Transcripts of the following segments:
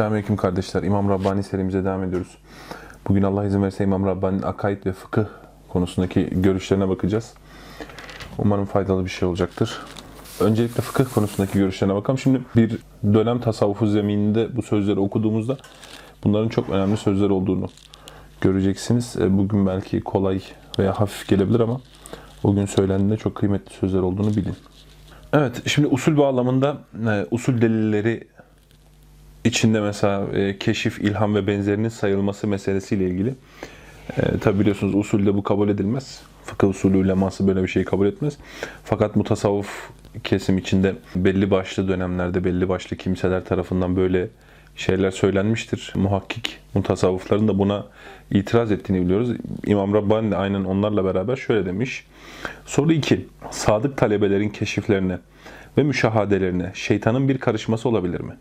Selamünaleyküm kardeşler. İmam Rabbani serimize devam ediyoruz. Bugün Allah izin verirse İmam Rabbani'nin akaid ve fıkıh konusundaki görüşlerine bakacağız. Umarım faydalı bir şey olacaktır. Öncelikle fıkıh konusundaki görüşlerine bakalım. Şimdi bir dönem tasavvufu zemininde bu sözleri okuduğumuzda bunların çok önemli sözler olduğunu göreceksiniz. E, Bugün belki kolay veya hafif gelebilir ama o gün söylendiğinde çok kıymetli sözler olduğunu bilin. Evet, şimdi usul bağlamında e, usul delilleri içinde mesela e, keşif, ilham ve benzerinin sayılması meselesiyle ilgili. E, tabi biliyorsunuz usulde bu kabul edilmez. Fıkıh usulü uleması böyle bir şeyi kabul etmez. Fakat mutasavvuf kesim içinde belli başlı dönemlerde belli başlı kimseler tarafından böyle şeyler söylenmiştir. Muhakkik mutasavvıfların da buna itiraz ettiğini biliyoruz. İmam Rabbani de aynen onlarla beraber şöyle demiş. Soru 2. Sadık talebelerin keşiflerine ve müşahadelerine şeytanın bir karışması olabilir mi?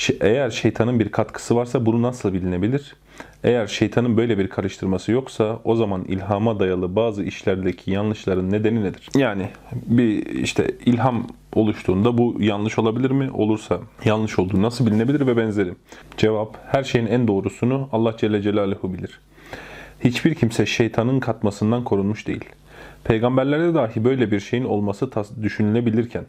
Şey- Eğer şeytanın bir katkısı varsa bunu nasıl bilinebilir? Eğer şeytanın böyle bir karıştırması yoksa o zaman ilhama dayalı bazı işlerdeki yanlışların nedeni nedir? Yani bir işte ilham oluştuğunda bu yanlış olabilir mi? Olursa yanlış olduğu nasıl bilinebilir ve benzeri? Cevap her şeyin en doğrusunu Allah Celle Celaluhu bilir. Hiçbir kimse şeytanın katmasından korunmuş değil. Peygamberlerde dahi böyle bir şeyin olması düşünülebilirken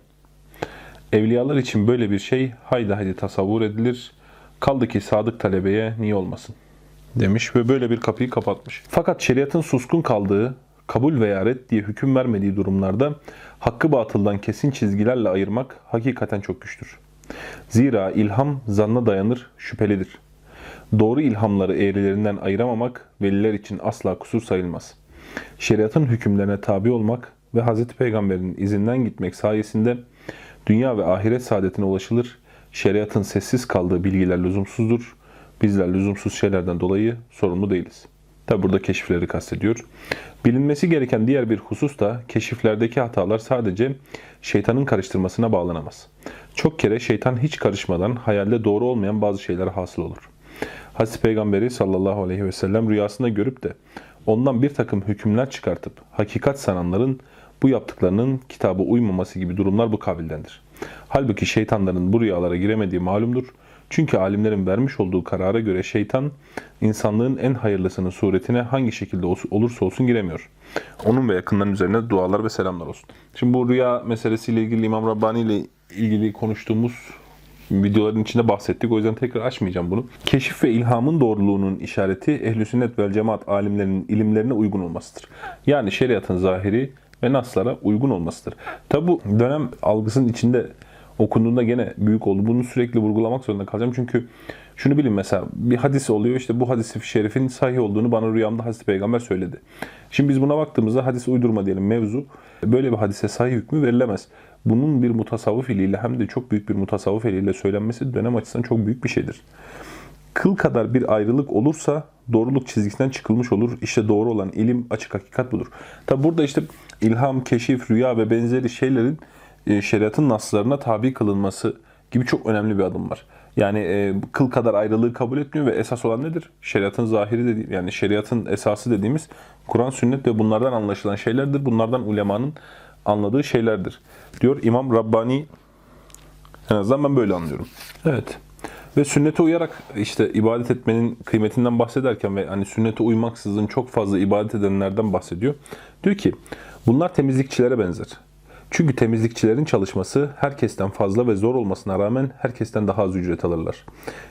Evliyalar için böyle bir şey haydi haydi tasavvur edilir. Kaldı ki sadık talebeye niye olmasın? Demiş ve böyle bir kapıyı kapatmış. Fakat şeriatın suskun kaldığı, kabul veya red diye hüküm vermediği durumlarda hakkı batıldan kesin çizgilerle ayırmak hakikaten çok güçtür. Zira ilham zanna dayanır, şüphelidir. Doğru ilhamları eğrilerinden ayıramamak veliler için asla kusur sayılmaz. Şeriatın hükümlerine tabi olmak ve Hz. Peygamber'in izinden gitmek sayesinde dünya ve ahiret saadetine ulaşılır. Şeriatın sessiz kaldığı bilgiler lüzumsuzdur. Bizler lüzumsuz şeylerden dolayı sorumlu değiliz. Tabi burada keşifleri kastediyor. Bilinmesi gereken diğer bir husus da keşiflerdeki hatalar sadece şeytanın karıştırmasına bağlanamaz. Çok kere şeytan hiç karışmadan hayalde doğru olmayan bazı şeyler hasıl olur. Hazreti Peygamberi sallallahu aleyhi ve sellem rüyasında görüp de ondan bir takım hükümler çıkartıp hakikat sananların bu yaptıklarının kitaba uymaması gibi durumlar bu kabildendir. Halbuki şeytanların bu rüyalara giremediği malumdur. Çünkü alimlerin vermiş olduğu karara göre şeytan insanlığın en hayırlısının suretine hangi şekilde olursa olsun giremiyor. Onun ve yakınların üzerine dualar ve selamlar olsun. Şimdi bu rüya meselesiyle ilgili İmam Rabbani ile ilgili konuştuğumuz videoların içinde bahsettik. O yüzden tekrar açmayacağım bunu. Keşif ve ilhamın doğruluğunun işareti ehl-i sünnet vel cemaat alimlerinin ilimlerine uygun olmasıdır. Yani şeriatın zahiri ve naslara uygun olmasıdır. Tabi bu dönem algısının içinde okunduğunda gene büyük oldu. Bunu sürekli vurgulamak zorunda kalacağım. Çünkü şunu bilin mesela bir hadis oluyor. işte bu hadisi şerifin sahih olduğunu bana rüyamda Hazreti Peygamber söyledi. Şimdi biz buna baktığımızda hadis uydurma diyelim mevzu. Böyle bir hadise sahih hükmü verilemez. Bunun bir mutasavvıf eliyle hem de çok büyük bir mutasavvıf eliyle söylenmesi dönem açısından çok büyük bir şeydir. Kıl kadar bir ayrılık olursa doğruluk çizgisinden çıkılmış olur. İşte doğru olan ilim, açık hakikat budur. Tabi burada işte ilham, keşif, rüya ve benzeri şeylerin e, şeriatın naslarına tabi kılınması gibi çok önemli bir adım var. Yani e, kıl kadar ayrılığı kabul etmiyor ve esas olan nedir? Şeriatın zahiri dedi yani şeriatın esası dediğimiz Kur'an, sünnet ve bunlardan anlaşılan şeylerdir. Bunlardan ulemanın anladığı şeylerdir. Diyor İmam Rabbani en azından ben böyle anlıyorum. Evet. Ve sünnete uyarak işte ibadet etmenin kıymetinden bahsederken ve hani sünnete uymaksızın çok fazla ibadet edenlerden bahsediyor. Diyor ki bunlar temizlikçilere benzer. Çünkü temizlikçilerin çalışması herkesten fazla ve zor olmasına rağmen herkesten daha az ücret alırlar.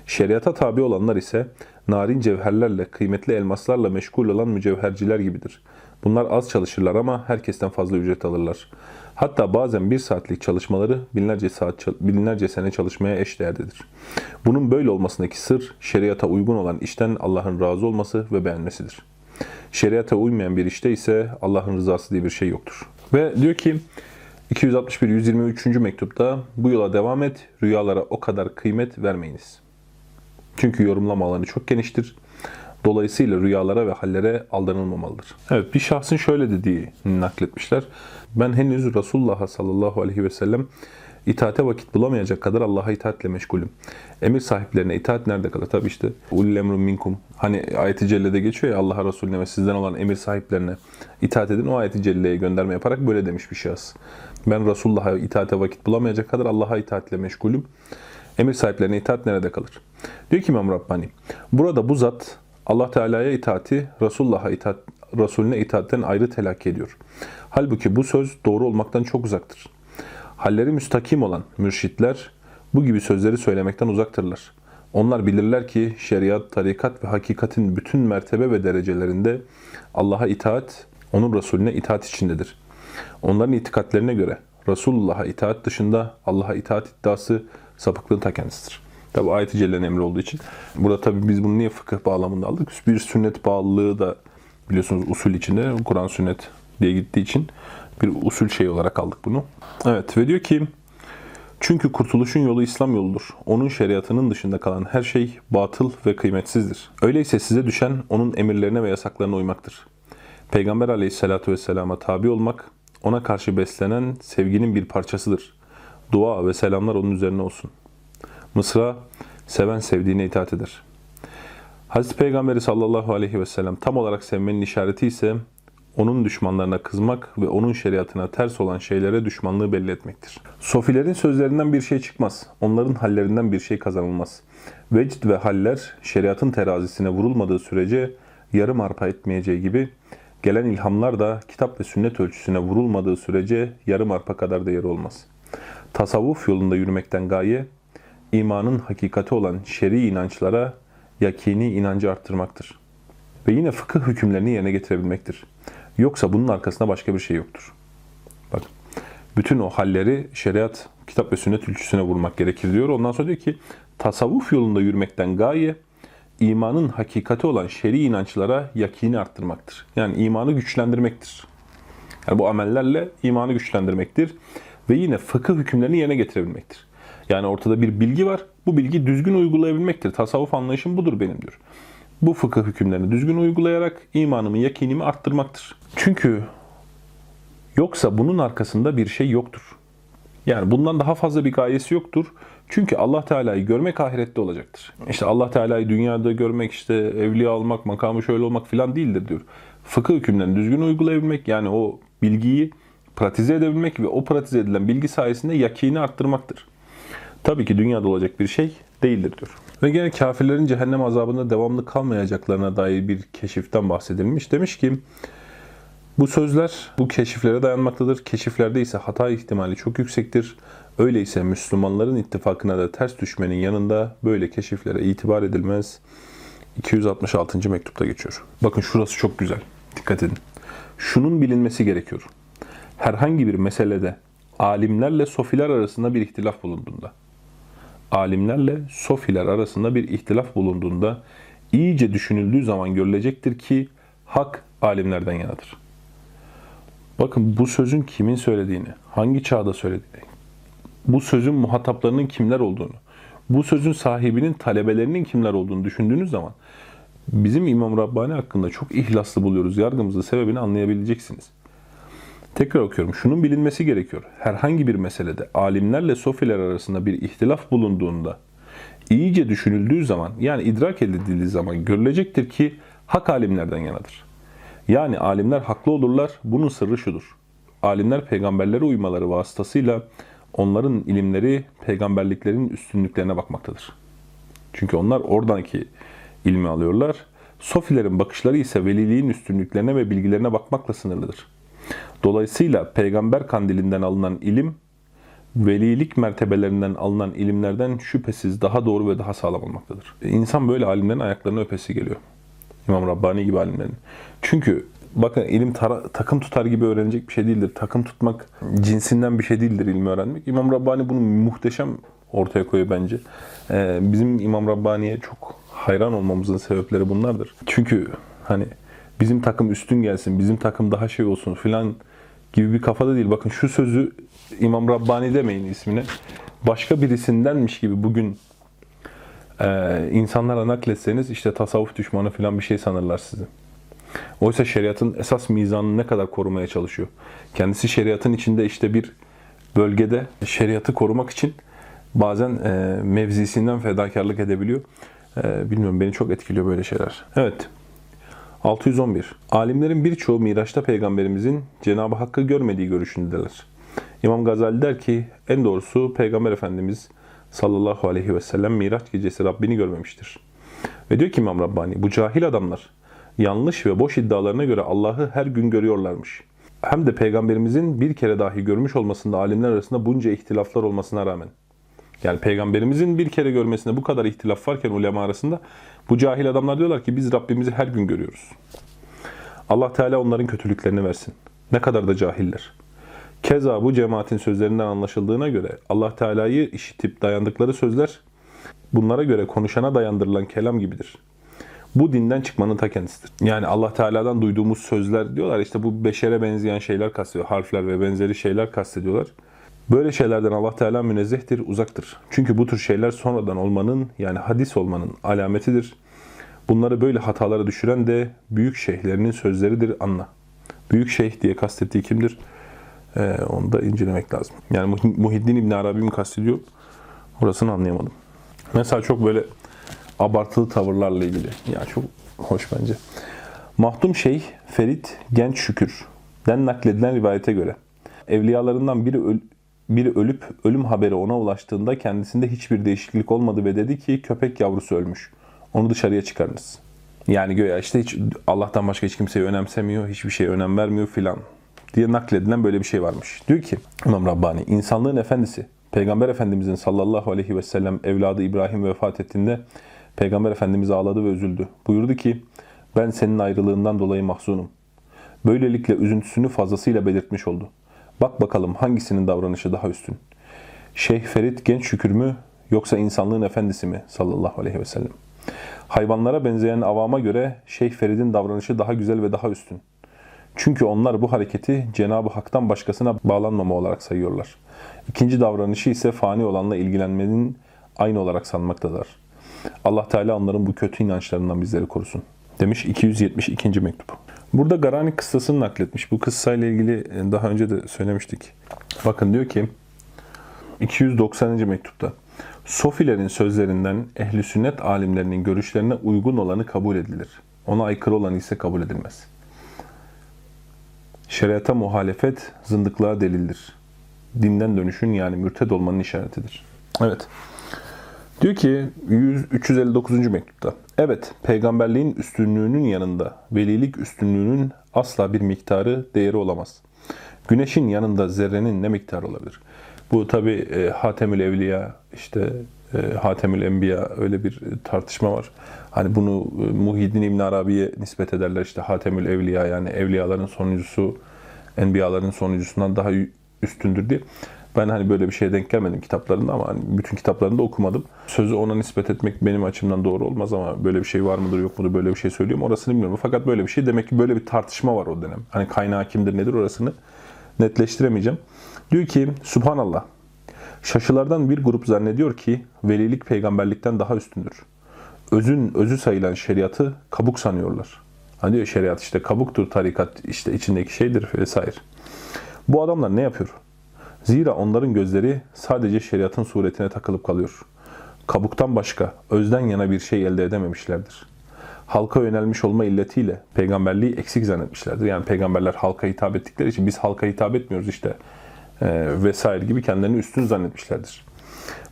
Şeriata tabi olanlar ise narin cevherlerle, kıymetli elmaslarla meşgul olan mücevherciler gibidir. Bunlar az çalışırlar ama herkesten fazla ücret alırlar. Hatta bazen bir saatlik çalışmaları binlerce saat, binlerce sene çalışmaya eşdeğerdedir. Bunun böyle olmasındaki sır şeriata uygun olan işten Allah'ın razı olması ve beğenmesidir. Şeriata uymayan bir işte ise Allah'ın rızası diye bir şey yoktur. Ve diyor ki 261 123. mektupta bu yola devam et, rüyalara o kadar kıymet vermeyiniz. Çünkü yorumlama alanı çok geniştir. Dolayısıyla rüyalara ve hallere aldanılmamalıdır. Evet bir şahsın şöyle dediği nakletmişler. Ben henüz Resulullah sallallahu aleyhi ve sellem itaate vakit bulamayacak kadar Allah'a itaatle meşgulüm. Emir sahiplerine itaat nerede kadar? Tabi işte ulil emrun minkum. Hani ayeti cellede geçiyor ya Allah'a Resulüne ve sizden olan emir sahiplerine itaat edin. O ayeti celleye gönderme yaparak böyle demiş bir şahıs. Ben Resulullah'a itaate vakit bulamayacak kadar Allah'a itaatle meşgulüm. Emir sahiplerine itaat nerede kalır? Diyor ki İmam Rabbani, burada bu zat Allah Teala'ya itaati, Resulullah'a itaat, Resulüne itaatten ayrı telakki ediyor. Halbuki bu söz doğru olmaktan çok uzaktır. Halleri müstakim olan mürşitler bu gibi sözleri söylemekten uzaktırlar. Onlar bilirler ki şeriat, tarikat ve hakikatin bütün mertebe ve derecelerinde Allah'a itaat, onun Resulüne itaat içindedir. Onların itikatlerine göre Resulullah'a itaat dışında Allah'a itaat iddiası sapıklığın ta kendisidir. Tabi ayet-i celle'nin emri olduğu için. Burada tabi biz bunu niye fıkıh bağlamında aldık? Bir sünnet bağlılığı da biliyorsunuz usul içinde Kur'an sünnet diye gittiği için bir usul şey olarak aldık bunu. Evet ve diyor ki çünkü kurtuluşun yolu İslam yoludur. Onun şeriatının dışında kalan her şey batıl ve kıymetsizdir. Öyleyse size düşen onun emirlerine ve yasaklarına uymaktır. Peygamber aleyhissalatu vesselama tabi olmak, ona karşı beslenen sevginin bir parçasıdır. Dua ve selamlar onun üzerine olsun. Mısra, seven sevdiğine itaat eder. Hazreti Peygamberi sallallahu aleyhi ve sellem tam olarak sevmenin işareti ise onun düşmanlarına kızmak ve onun şeriatına ters olan şeylere düşmanlığı belli etmektir. Sofilerin sözlerinden bir şey çıkmaz. Onların hallerinden bir şey kazanılmaz. Vecd ve haller şeriatın terazisine vurulmadığı sürece yarım arpa etmeyeceği gibi gelen ilhamlar da kitap ve sünnet ölçüsüne vurulmadığı sürece yarım arpa kadar değeri olmaz. Tasavvuf yolunda yürümekten gaye, imanın hakikati olan şer'i inançlara yakini inancı arttırmaktır. Ve yine fıkıh hükümlerini yerine getirebilmektir. Yoksa bunun arkasında başka bir şey yoktur. Bak, bütün o halleri şeriat, kitap ve sünnet ölçüsüne vurmak gerekir diyor. Ondan sonra diyor ki, tasavvuf yolunda yürümekten gaye, imanın hakikati olan şer'i inançlara yakini arttırmaktır. Yani imanı güçlendirmektir. Yani bu amellerle imanı güçlendirmektir. Ve yine fıkıh hükümlerini yerine getirebilmektir. Yani ortada bir bilgi var. Bu bilgi düzgün uygulayabilmektir. Tasavvuf anlayışım budur benim diyor. Bu fıkıh hükümlerini düzgün uygulayarak imanımı, yakinimi arttırmaktır. Çünkü yoksa bunun arkasında bir şey yoktur. Yani bundan daha fazla bir gayesi yoktur. Çünkü Allah Teala'yı görmek ahirette olacaktır. İşte Allah Teala'yı dünyada görmek, işte evliya almak, makamı şöyle olmak filan değildir diyor. Fıkıh hükümlerini düzgün uygulayabilmek yani o bilgiyi pratize edebilmek ve o pratize edilen bilgi sayesinde yakini arttırmaktır. Tabii ki dünyada olacak bir şey değildir diyor. Ve gene kafirlerin cehennem azabında devamlı kalmayacaklarına dair bir keşiften bahsedilmiş. Demiş ki bu sözler bu keşiflere dayanmaktadır. Keşiflerde ise hata ihtimali çok yüksektir. Öyleyse Müslümanların ittifakına da ters düşmenin yanında böyle keşiflere itibar edilmez. 266. mektupta geçiyor. Bakın şurası çok güzel. Dikkat edin. Şunun bilinmesi gerekiyor. Herhangi bir meselede alimlerle sofiler arasında bir ihtilaf bulunduğunda, alimlerle sofiler arasında bir ihtilaf bulunduğunda iyice düşünüldüğü zaman görülecektir ki hak alimlerden yanadır. Bakın bu sözün kimin söylediğini, hangi çağda söylediğini, bu sözün muhataplarının kimler olduğunu, bu sözün sahibinin talebelerinin kimler olduğunu düşündüğünüz zaman bizim İmam Rabbani hakkında çok ihlaslı buluyoruz. Yargımızın sebebini anlayabileceksiniz. Tekrar okuyorum. Şunun bilinmesi gerekiyor. Herhangi bir meselede alimlerle sofiler arasında bir ihtilaf bulunduğunda iyice düşünüldüğü zaman yani idrak edildiği zaman görülecektir ki hak alimlerden yanadır. Yani alimler haklı olurlar. Bunun sırrı şudur. Alimler peygamberlere uymaları vasıtasıyla onların ilimleri peygamberliklerin üstünlüklerine bakmaktadır. Çünkü onlar oradaki ilmi alıyorlar. Sofilerin bakışları ise veliliğin üstünlüklerine ve bilgilerine bakmakla sınırlıdır. Dolayısıyla peygamber kandilinden alınan ilim, velilik mertebelerinden alınan ilimlerden şüphesiz daha doğru ve daha sağlam olmaktadır. İnsan böyle alimlerin ayaklarını öpesi geliyor. İmam Rabbani gibi alimlerin. Çünkü bakın ilim tara, takım tutar gibi öğrenecek bir şey değildir. Takım tutmak cinsinden bir şey değildir ilmi öğrenmek. İmam Rabbani bunu muhteşem ortaya koyuyor bence. Ee, bizim İmam Rabbani'ye çok hayran olmamızın sebepleri bunlardır. Çünkü hani bizim takım üstün gelsin, bizim takım daha şey olsun filan gibi bir kafada değil. Bakın şu sözü İmam Rabbani demeyin ismine. Başka birisindenmiş gibi bugün e, insanlara nakletseniz işte tasavvuf düşmanı filan bir şey sanırlar sizi. Oysa şeriatın esas mizanını ne kadar korumaya çalışıyor. Kendisi şeriatın içinde işte bir bölgede şeriatı korumak için bazen e, mevzisinden fedakarlık edebiliyor. E, bilmiyorum beni çok etkiliyor böyle şeyler. Evet. 611. Alimlerin birçoğu Miraç'ta peygamberimizin Cenab-ı Hakk'ı görmediği görüşündeler. İmam Gazali der ki en doğrusu peygamber efendimiz sallallahu aleyhi ve sellem Miraç gecesi Rabbini görmemiştir. Ve diyor ki İmam Rabbani, bu cahil adamlar yanlış ve boş iddialarına göre Allah'ı her gün görüyorlarmış. Hem de peygamberimizin bir kere dahi görmüş olmasında alimler arasında bunca ihtilaflar olmasına rağmen. Yani peygamberimizin bir kere görmesinde bu kadar ihtilaf varken ulema arasında bu cahil adamlar diyorlar ki biz Rabbimizi her gün görüyoruz. Allah Teala onların kötülüklerini versin. Ne kadar da cahiller. Keza bu cemaatin sözlerinden anlaşıldığına göre Allah Teala'yı işitip dayandıkları sözler bunlara göre konuşana dayandırılan kelam gibidir. Bu dinden çıkmanın ta kendisidir. Yani Allah Teala'dan duyduğumuz sözler diyorlar işte bu beşere benzeyen şeyler kastediyor. Harfler ve benzeri şeyler kastediyorlar. Böyle şeylerden Allah Teala münezzehtir, uzaktır. Çünkü bu tür şeyler sonradan olmanın yani hadis olmanın alametidir. Bunları böyle hatalara düşüren de büyük şeyhlerinin sözleridir anla. Büyük şeyh diye kastettiği kimdir? Ee, onu da incelemek lazım. Yani Muhiddin İbn Arabi mi kastediyor? Orasını anlayamadım. Mesela çok böyle abartılı tavırlarla ilgili. Yani çok hoş bence. Mahdum Şeyh Ferit Genç Şükür den nakledilen rivayete göre evliyalarından biri biri ölüp ölüm haberi ona ulaştığında kendisinde hiçbir değişiklik olmadı ve dedi ki köpek yavrusu ölmüş. Onu dışarıya çıkarınız. Yani göya işte hiç Allah'tan başka hiç kimseyi önemsemiyor, hiçbir şeye önem vermiyor filan diye nakledilen böyle bir şey varmış. Diyor ki İmam Rabbani, insanlığın efendisi Peygamber Efendimizin sallallahu aleyhi ve sellem evladı İbrahim vefat ettiğinde Peygamber Efendimiz ağladı ve üzüldü. Buyurdu ki ben senin ayrılığından dolayı mahzunum. Böylelikle üzüntüsünü fazlasıyla belirtmiş oldu. Bak bakalım hangisinin davranışı daha üstün? Şeyh Ferit genç şükür mü yoksa insanlığın efendisi mi sallallahu aleyhi ve sellem? Hayvanlara benzeyen avama göre Şeyh Ferit'in davranışı daha güzel ve daha üstün. Çünkü onlar bu hareketi Cenab-ı Hak'tan başkasına bağlanmama olarak sayıyorlar. İkinci davranışı ise fani olanla ilgilenmenin aynı olarak sanmaktadır. Allah Teala onların bu kötü inançlarından bizleri korusun. Demiş 272. mektup. Burada Garani kıssasını nakletmiş. Bu kıssayla ilgili e, daha önce de söylemiştik. Bakın diyor ki 290. mektupta Sofilerin sözlerinden ehli sünnet alimlerinin görüşlerine uygun olanı kabul edilir. Ona aykırı olan ise kabul edilmez. Şeriata muhalefet zındıklığa delildir. Dinden dönüşün yani mürted olmanın işaretidir. Evet. Diyor ki 100, 359. mektupta. Evet, peygamberliğin üstünlüğünün yanında velilik üstünlüğünün asla bir miktarı, değeri olamaz. Güneşin yanında zerrenin ne miktarı olabilir? Bu tabi e, Hatemül Evliya, işte e, Hatemül Enbiya öyle bir tartışma var. Hani bunu e, Muhyiddin İbn Arabi'ye nispet ederler. İşte Hatemül Evliya yani evliyaların sonuncusu, enbiyaların sonuncusundan daha üstündür diye. Ben hani böyle bir şeye denk gelmedim kitaplarında ama hani bütün kitaplarında okumadım. Sözü ona nispet etmek benim açımdan doğru olmaz ama böyle bir şey var mıdır yok mudur böyle bir şey söylüyorum orasını bilmiyorum. Fakat böyle bir şey demek ki böyle bir tartışma var o dönem. Hani kaynağı kimdir nedir orasını netleştiremeyeceğim. Diyor ki Subhanallah. Şaşılardan bir grup zannediyor ki velilik peygamberlikten daha üstündür. Özün özü sayılan şeriatı kabuk sanıyorlar. Hani diyor şeriat işte kabuktur, tarikat işte içindeki şeydir vesaire. Bu adamlar ne yapıyor? Zira onların gözleri sadece şeriatın suretine takılıp kalıyor. Kabuktan başka, özden yana bir şey elde edememişlerdir. Halka yönelmiş olma illetiyle peygamberliği eksik zannetmişlerdir. Yani peygamberler halka hitap ettikleri için biz halka hitap etmiyoruz işte e, vesaire gibi kendilerini üstün zannetmişlerdir.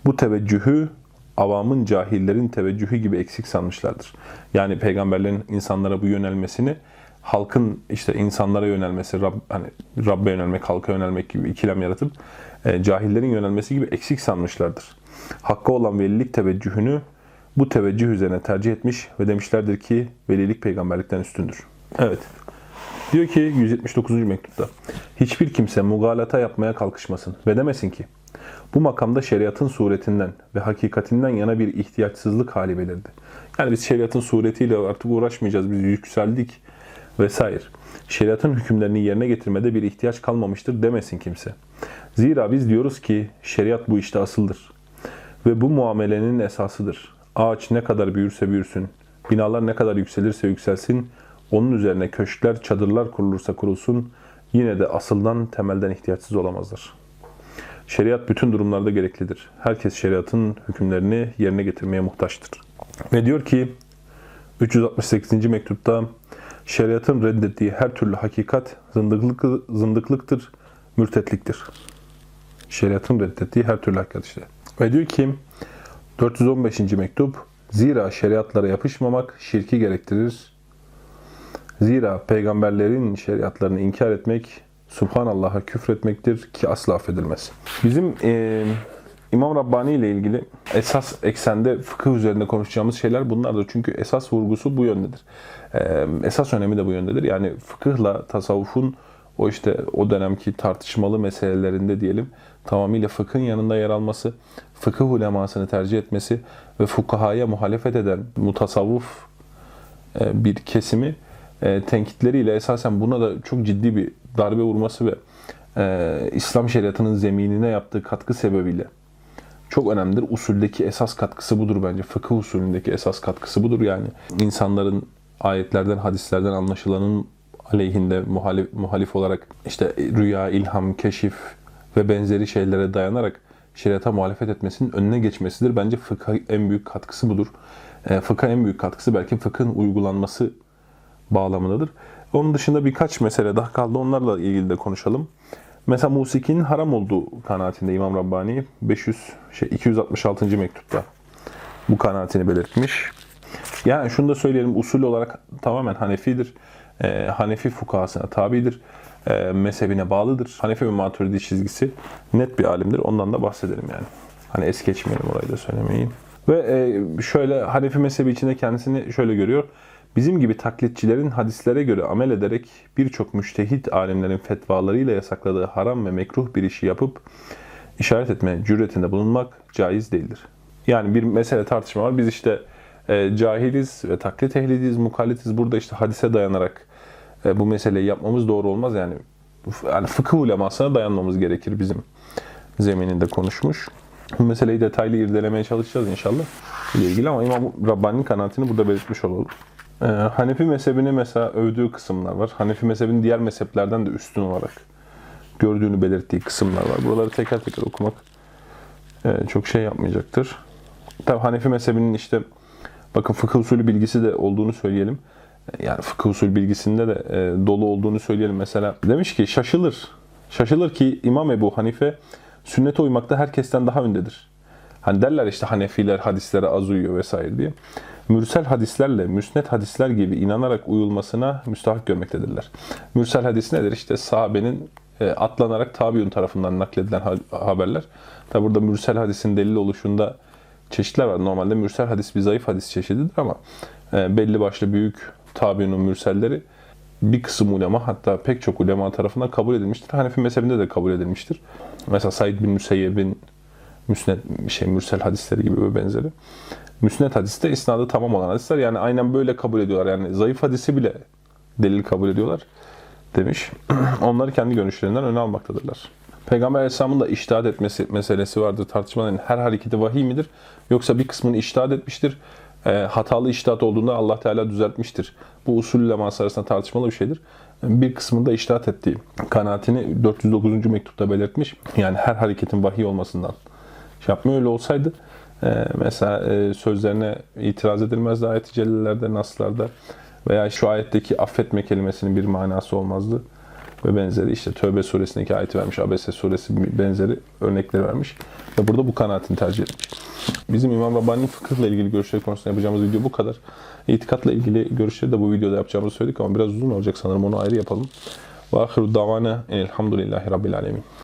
Bu teveccühü avamın cahillerin teveccühü gibi eksik sanmışlardır. Yani peygamberlerin insanlara bu yönelmesini halkın işte insanlara yönelmesi, Rab, hani Rabbe yönelmek, halka yönelmek gibi ikilem yaratıp e, cahillerin yönelmesi gibi eksik sanmışlardır. Hakka olan velilik teveccühünü bu teveccüh üzerine tercih etmiş ve demişlerdir ki velilik peygamberlikten üstündür. Evet. Diyor ki 179. mektupta hiçbir kimse mugalata yapmaya kalkışmasın ve demesin ki bu makamda şeriatın suretinden ve hakikatinden yana bir ihtiyaçsızlık hali belirdi. Yani biz şeriatın suretiyle artık uğraşmayacağız, biz yükseldik vesaire. Şeriatın hükümlerini yerine getirmede bir ihtiyaç kalmamıştır demesin kimse. Zira biz diyoruz ki şeriat bu işte asıldır. Ve bu muamelenin esasıdır. Ağaç ne kadar büyürse büyürsün, binalar ne kadar yükselirse yükselsin, onun üzerine köşkler, çadırlar kurulursa kurulsun, yine de asıldan, temelden ihtiyaçsız olamazlar. Şeriat bütün durumlarda gereklidir. Herkes şeriatın hükümlerini yerine getirmeye muhtaçtır. Ve diyor ki 368. mektupta şeriatın reddettiği her türlü hakikat zındıklık, zındıklıktır, mürtetliktir. Şeriatın reddettiği her türlü hakikat işte. Ve diyor ki 415. mektup Zira şeriatlara yapışmamak şirki gerektirir. Zira peygamberlerin şeriatlarını inkar etmek Subhanallah'a küfretmektir ki asla affedilmez. Bizim e, İmam Rabbani ile ilgili esas eksende fıkıh üzerinde konuşacağımız şeyler bunlardır. Çünkü esas vurgusu bu yöndedir. E, esas önemi de bu yöndedir. Yani fıkıhla tasavvufun o işte o dönemki tartışmalı meselelerinde diyelim tamamıyla fıkhın yanında yer alması, fıkıh ulemasını tercih etmesi ve fukahaya muhalefet eden mutasavvuf e, bir kesimi e, tenkitleriyle esasen buna da çok ciddi bir darbe vurması ve e, İslam şeriatının zeminine yaptığı katkı sebebiyle çok önemlidir. Usuldeki esas katkısı budur bence. Fıkıh usulündeki esas katkısı budur yani. insanların ayetlerden, hadislerden anlaşılanın aleyhinde muhalif, muhalif olarak işte rüya, ilham, keşif ve benzeri şeylere dayanarak şeriata muhalefet etmesinin önüne geçmesidir. Bence fıkha en büyük katkısı budur. E, fıkha en büyük katkısı belki fıkhın uygulanması bağlamındadır. Onun dışında birkaç mesele daha kaldı. Onlarla ilgili de konuşalım. Mesela musikinin haram olduğu kanaatinde İmam Rabbani 500 şey 266. mektupta bu kanaatini belirtmiş. Yani şunu da söyleyelim usul olarak tamamen Hanefidir. E, Hanefi fukahasına tabidir. E, mezhebine bağlıdır. Hanefi ve Maturidi çizgisi net bir alimdir. Ondan da bahsedelim yani. Hani es geçmeyelim orayı da söylemeyi. Ve e, şöyle Hanefi mezhebi içinde kendisini şöyle görüyor. Bizim gibi taklitçilerin hadislere göre amel ederek birçok müştehit alimlerin fetvalarıyla yasakladığı haram ve mekruh bir işi yapıp işaret etme cüretinde bulunmak caiz değildir. Yani bir mesele tartışma var. Biz işte e, cahiliz ve taklit ehliyiz, mukallitiz. Burada işte hadise dayanarak e, bu meseleyi yapmamız doğru olmaz. Yani, yani fıkıh ulemasına dayanmamız gerekir bizim zemininde konuşmuş. Bu meseleyi detaylı irdelemeye çalışacağız inşallah ilgili ama İmam Rabbani'nin kanaatini burada belirtmiş olalım. Ee, Hanefi mezhebini mesela övdüğü kısımlar var. Hanefi mezhebinin diğer mezheplerden de üstün olarak gördüğünü belirttiği kısımlar var. Buraları teker teker okumak e, çok şey yapmayacaktır. Tabi Hanefi mezhebinin işte bakın fıkıh usulü bilgisi de olduğunu söyleyelim. Yani fıkıh usul bilgisinde de e, dolu olduğunu söyleyelim. Mesela demiş ki şaşılır. Şaşılır ki İmam Ebu Hanife sünnete uymakta herkesten daha öndedir. Hani derler işte Hanefiler hadislere az uyuyor vesaire diye. Mürsel hadislerle müsnet hadisler gibi inanarak uyulmasına müstahak görmektedirler. Mürsel hadis nedir? İşte sahabenin e, atlanarak tabiun tarafından nakledilen haberler. Tabi burada mürsel hadisin delil oluşunda çeşitler var. Normalde mürsel hadis bir zayıf hadis çeşididir ama e, belli başlı büyük tabiunun mürselleri bir kısım ulema hatta pek çok ulema tarafından kabul edilmiştir. Hanefi mezhebinde de kabul edilmiştir. Mesela Said bin Müseyyeb'in müsned, şey, mürsel hadisleri gibi ve benzeri. Müsned hadiste isnadı tamam olan hadisler. Yani aynen böyle kabul ediyorlar. Yani zayıf hadisi bile delil kabul ediyorlar demiş. Onları kendi görüşlerinden öne almaktadırlar. Peygamber Aleyhisselam'ın da iştahat etmesi meselesi vardır. Tartışmaların her hareketi vahiy midir? Yoksa bir kısmını iştahat etmiştir. E, hatalı iştahat olduğunda Allah Teala düzeltmiştir. Bu usul uleması arasında tartışmalı bir şeydir. Bir kısmında iştahat ettiği kanaatini 409. mektupta belirtmiş. Yani her hareketin vahiy olmasından şey yapmıyor. Öyle olsaydı e, mesela e, sözlerine itiraz edilmezdi ayet-i celilelerde, naslarda veya şu ayetteki affetme kelimesinin bir manası olmazdı ve benzeri işte Tövbe suresindeki ayeti vermiş, Abese suresi benzeri örnekleri vermiş ve burada bu kanaatini tercih etmiş. Bizim İmam Rabbani'nin fıkıhla ilgili görüşleri konusunda yapacağımız video bu kadar. İtikatla ilgili görüşleri de bu videoda yapacağımızı söyledik ama biraz uzun olacak sanırım onu ayrı yapalım. Ve ahiru davana elhamdülillahi rabbil alemin.